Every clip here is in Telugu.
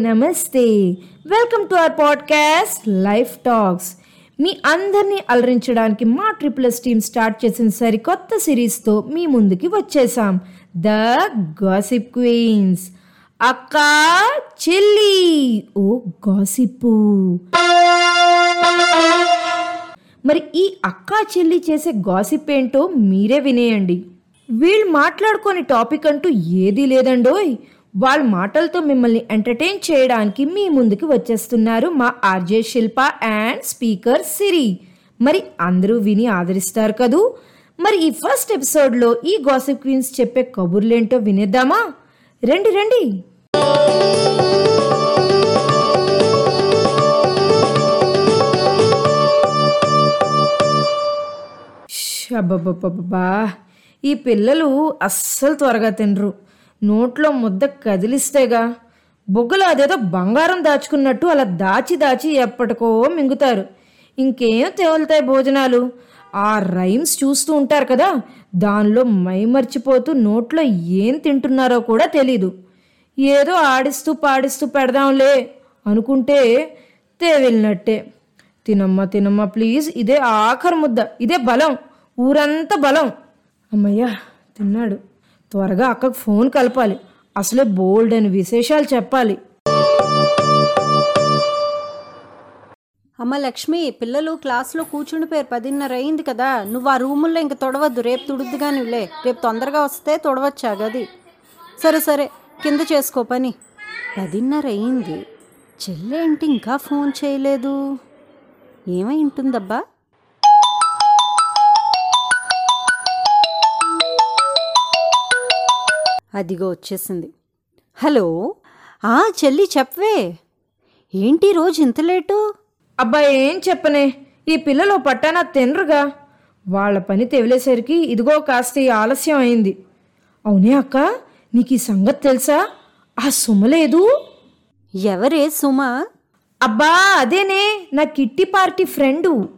నమస్తే. Welcome to our podcast Life Talks మీ అందరినీ అలరించడానికి మా ట్రిపుల్ఎస్ టీమ్ స్టార్ట్ చేసిన సరికొత్త సిరీస్తో మీ ముందుకి వచ్చేసాం. ద గాసిప్ క్వీన్స్ అక్క చెల్లి. ఓ గాసిప్పు మరి ఈ అక్కా చెల్లి చేసే గాసిప్ ఏంటో మీరే వినేయండి. వీళ్ళు మాట్లాడుకొని టాపిక్ అంటూ ఏదీ లేదండోయ్. వాళ్ళ మాటలతో మిమ్మల్ని ఎంటర్టైన్ చేయడానికి మీ ముందుకు వచ్చేస్తున్నారు మా RJ Shilpa and speaker Siri. మరి అందరూ విని ఆదరిస్తారు కదూ? మరి ఈ ఫస్ట్ ఎపిసోడ్లో ఈ గాసిప్ క్వీన్స్ చెప్పే కబుర్లేంటో వినేద్దామా? రండి రండి. అబ్బబ్బబ్బబ్బా ఈ పిల్లలు అస్సలు త్వరగా తినరు. నోట్లో ముద్ద కదిలిస్తేగా బొగ్గలు అదేదో బంగారం దాచుకున్నట్టు అలా దాచి దాచి ఎప్పటికో మింగుతారు. ఇంకేం తేలుతాయి భోజనాలు? ఆ రైమ్స్ చూస్తూ ఉంటారు కదా దానిలో మైమర్చిపోతూ నోట్లో ఏం తింటున్నారో కూడా తెలీదు. ఏదో ఆడిస్తూ పాడిస్తూ పెడదాంలే అనుకుంటే తేవెళ్ళినట్టే తినమ్మా తినమ్మా ప్లీజ్ ఇదే ఆఖరి ముద్ద ఇదే బలం ఊరంతా బలం. అమ్మయ్యా తిన్నాడు. త్వరగా అక్కకు ఫోన్ కలపాలి. అసలే బోల్డ్ అని విశేషాలు చెప్పాలి. అమ్మ లక్ష్మి పిల్లలు క్లాస్లో కూర్చుండిపోయారు పదిన్నర అయింది కదా. నువ్వు ఆ రూముల్లో ఇంక తొడవద్దు. రేపు తుడవద్దు కానీ లే. రేపు తొందరగా వస్తే తొడవచ్చా గది. సరే సరే. కింద చేసుకో పని. పదిన్నర అయింది. చెల్లెంటి ఇంకా ఫోన్ చేయలేదు? ఏమై ఉంటుందబ్బా? అదిగో వచ్చేసింది. హలో? ఆ చెల్లి చెప్పవే. ఏంటి రోజు ఇంత లేటు? అబ్బా ఏం చెప్పనే? ఈ పిల్లలు పట్టాన తినరుగా వాళ్ళ పని తెవిలేసరికి ఇదిగో కాస్త ఈ ఆలస్యం అయింది. అవునే అక్క నీకు ఈ సంగతి తెలుసా? ఆ సుమలేదు ఎవరే సుమ? అబ్బా అదేనే నా కిట్టి పార్టీ ఫ్రెండు.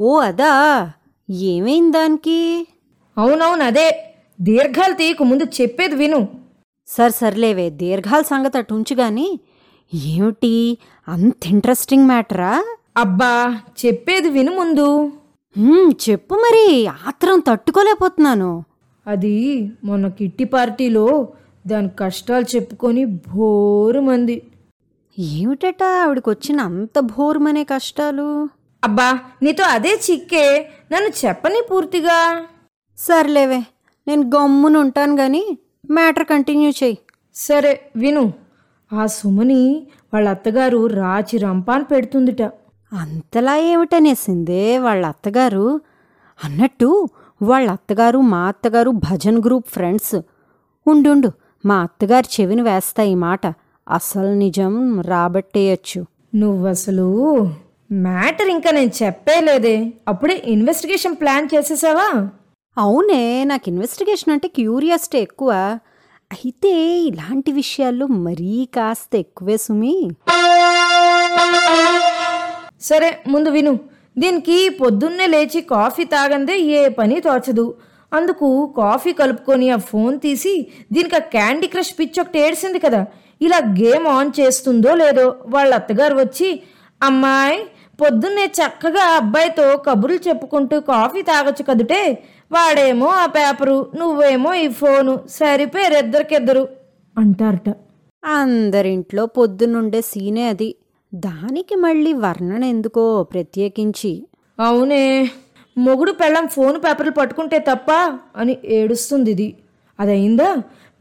ఓ అదా? ఏమైంది దానికి? అవునవును అదే. దీర్ఘాలు తీయకు ముందు చెప్పేది విను. సరే సర్లేవే దీర్ఘాల సంగతి అటు ఉంచు గాని ఏమిటి? అంత ఇంట్రెస్టింగ్ మ్యాటరా అబ్బా చెప్పేది విను ముందు. చెప్పు మరి ఆత్రం తట్టుకోలేకపోతున్నాను. అది మొన్న కిట్టి పార్టీలో దాని కష్టాలు చెప్పుకొని భోరు మంది ఏమిటట ఆవిడకి వచ్చిన అంత భోరుమనే కష్టాలు? అబ్బా నీతో అదే చిక్కే నన్ను చెప్పని పూర్తిగా. సర్లేవే నేను గమ్మున ఉంటాను గాని మ్యాటర్ కంటిన్యూ చెయ్యి. సరే విను. ఆ సుమని వాళ్ళ అత్తగారు రాచి రంపాన్ పెడుతుందిట. అంతలా ఏమిటనేసిందే వాళ్ళ అత్తగారు? అన్నట్టు వాళ్ళ అత్తగారు మా అత్తగారు భజన్ గ్రూప్ ఫ్రెండ్స్. ఉండుండు మా అత్తగారు చెవిని వేస్తా ఈ మాట. అసలు నిజం రాబట్టేయచ్చు. నువ్వసలు మ్యాటర్ ఇంకా నేను చెప్పేలేదే అప్పుడే ఇన్వెస్టిగేషన్ ప్లాన్ చేసేసావా? అవునే నాకు ఇన్వెస్టిగేషన్ అంటే క్యూరియాసిటీ ఎక్కువ. అయితే ఇలాంటి విషయాల్లో మరీ కాస్త ఎక్కువే సుమి. సరే ముందు విను. దీనికి పొద్దున్నే లేచి కాఫీ తాగందే ఏ పని తోచదు. అందుకు కాఫీ కలుపుకొని ఆ ఫోన్ తీసి దీనికి ఆ క్యాండీ క్రష్ పిచ్ ఒకటి ఏడ్చింది కదా. ఇలా గేమ్ ఆన్ చేస్తుందో లేదో వాళ్ళ అత్తగారు వచ్చి అమ్మాయి పొద్దున్నే చక్కగా అబ్బాయితో కబుర్లు చెప్పుకుంటూ కాఫీ తాగొచ్చు కదుటే. వాడేమో ఆ పేపరు నువ్వేమో ఈ ఫోను సరిపోయారు ఇద్దరికిద్దరు అంటారట. అందరింట్లో పొద్దునుండే సీనే అది. దానికి మళ్ళీ వర్ణన ఎందుకో ప్రత్యేకించి. అవునే మొగుడు పెళ్ళం ఫోన్ పేపర్లు పట్టుకుంటే తప్ప అని ఏడుస్తుంది ఇది అదయిందా?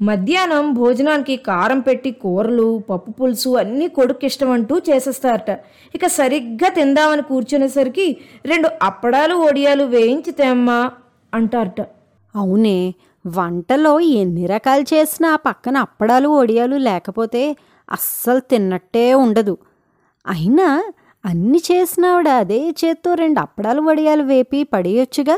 మధ్యాహ్నం భోజనానికి కారం పెట్టి కూరలు పప్పు పులుసు అన్నీ కొడుకు ఇష్టం అంటూ చేసేస్తారట. ఇక సరిగ్గా తిందామని కూర్చునేసరికి రెండు అప్పడాలు ఒడియాలు వేయించి తెమ్మా అంటారట. అవునే వంటలో ఎన్ని రకాలు చేసినా పక్కన అప్పడాలు ఒడియాలు లేకపోతే అస్సలు తిన్నట్టే ఉండదు. అయినా అన్ని చేసినావిడ అదే చేత్తో రెండు అప్పడాలు వడియాలు వేపి పడేయొచ్చుగా?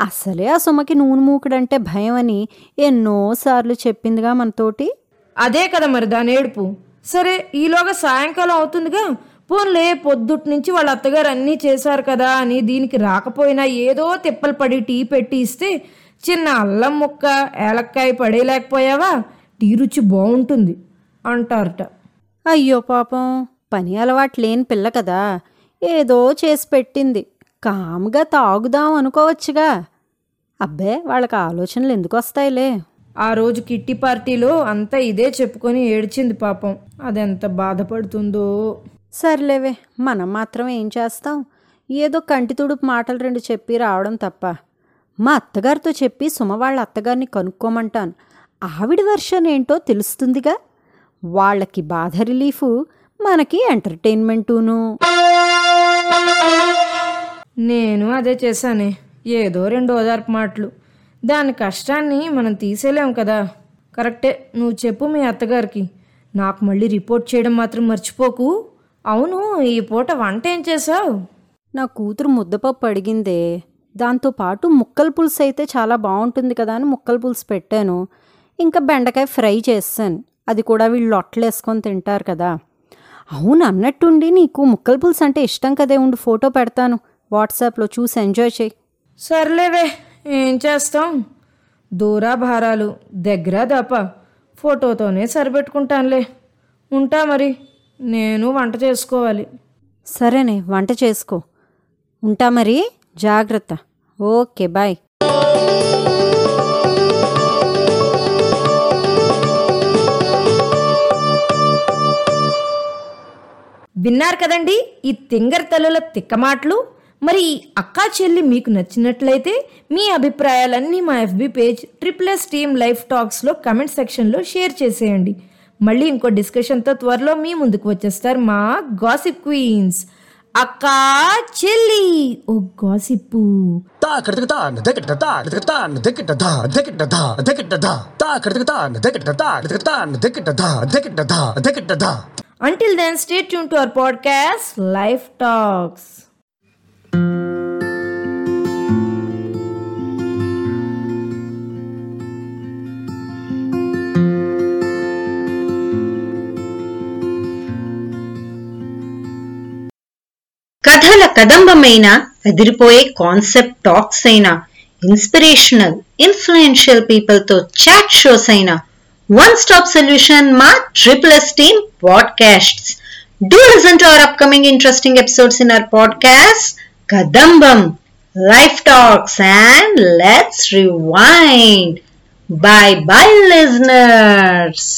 అసలే ఆ సుమకి నూనె మూకుడంటే భయం అని ఎన్నోసార్లు చెప్పిందిగా మనతోటి. అదే కదా మరి దాని ఏడుపు. సరే ఈలోగా సాయంకాలం అవుతుందిగా. పోన్లే పొద్దుట్ నుంచి వాళ్ళ అత్తగారు అన్నీ చేశారు కదా అని దీనికి రాకపోయినా ఏదో తిప్పలు పడి టీ పెట్టి ఇస్తే చిన్న అల్లం ముక్క ఏలక్కాయ పడేయలేకపోయావా? టీ రుచి బాగుంటుంది అంటారట. అయ్యో పాపం పని అలవాటు లేని పిల్ల కదా. ఏదో చేసి పెట్టింది. కామ్గా తాగుదాం అనుకోవచ్చుగా. అబ్బే వాళ్ళకి ఆలోచనలు ఎందుకు వస్తాయిలే? ఆ రోజు కిట్టి పార్టీలో అంతా ఇదే చెప్పుకొని ఏడ్చింది పాపం. అదెంత బాధపడుతుందో. సర్లేవే మనం మాత్రం ఏం చేస్తాం? ఏదో కంటి తుడుపు మాటలు రెండు చెప్పి రావడం తప్ప. మా అత్తగారితో చెప్పి సుమ వాళ్ళ అత్తగారిని కనుక్కోమంటాను. ఆవిడ వర్షన్ ఏంటో తెలుస్తుందిగా? వాళ్ళకి బాధ రిలీఫు మనకి ఎంటర్టైన్మెంటును. నేను అదే చేశానే. ఏదో రెండు ఓదార్పు మాటలు. దాని కష్టాన్ని మనం తీసేలేం కదా. కరెక్టే. నువ్వు చెప్పు మీ అత్తగారికి. నాకు మళ్ళీ రిపోర్ట్ చేయడం మాత్రం మర్చిపోకు. అవును ఈ పూట వంట ఏం చేసావు నా కూతురు ముద్దపప్పు అడిగిందే. దాంతోపాటు ముక్కల పులుసు అయితే చాలా బాగుంటుంది కదా అని ముక్కల పులుసు పెట్టాను. ఇంకా బెండకాయ ఫ్రై చేస్తాను. అది కూడా వీళ్ళు లొట్టలేసుకొని తింటారు కదా. అవును అన్నట్టుండి నీకు ముక్కల పులుసు అంటే ఇష్టం కదే. ఉండి ఫోటో పెడతాను. వాట్సాప్లో చూసి ఎంజాయ్ చేయి. సర్లేవే ఏం చేస్తాం? దూరా భారాలు దగ్గర దాప. ఫోటోతోనే సరిపెట్టుకుంటానులే. ఉంటా మరి నేను వంట చేసుకోవాలి. సరేనే వంట చేసుకో. ఉంటా మరి జాగ్రత్త. Okay bye. విన్నారు కదండి ఈ తింగర్ తల్లుల తిక్కమాటలు? మరి అక్కా చెల్లి మీకు నచ్చినట్లయితే మీ అభిప్రాయాలన్నీ మా FB page triple S team Life టాక్స్లో comment సెక్షన్లో షేర్ చేసేయండి. మళ్ళీ ఇంకో డిస్కషన్తో త్వరలో మీ ముందుకు వచ్చేస్తారు మా గాసిప్ క్వీన్స్. అక్కా చెల్లి! ఓ gossip! Until then stay tune to our podcast Life Talks కథల కదంబమైన అదిరిపోయే కాన్సెప్ట్ టాక్స్ అయినా ఇన్స్పిరేషనల్ ఇన్ఫ్లుయెన్షియల్ పీపుల్తో చాట్ షోస్ అయినా వన్ స్టాప్ సొల్యూషన్ మా triple S team podcasts do listen to our upcoming interesting episodes in our podcast Kadambam Life Talks and let's rewind bye bye listeners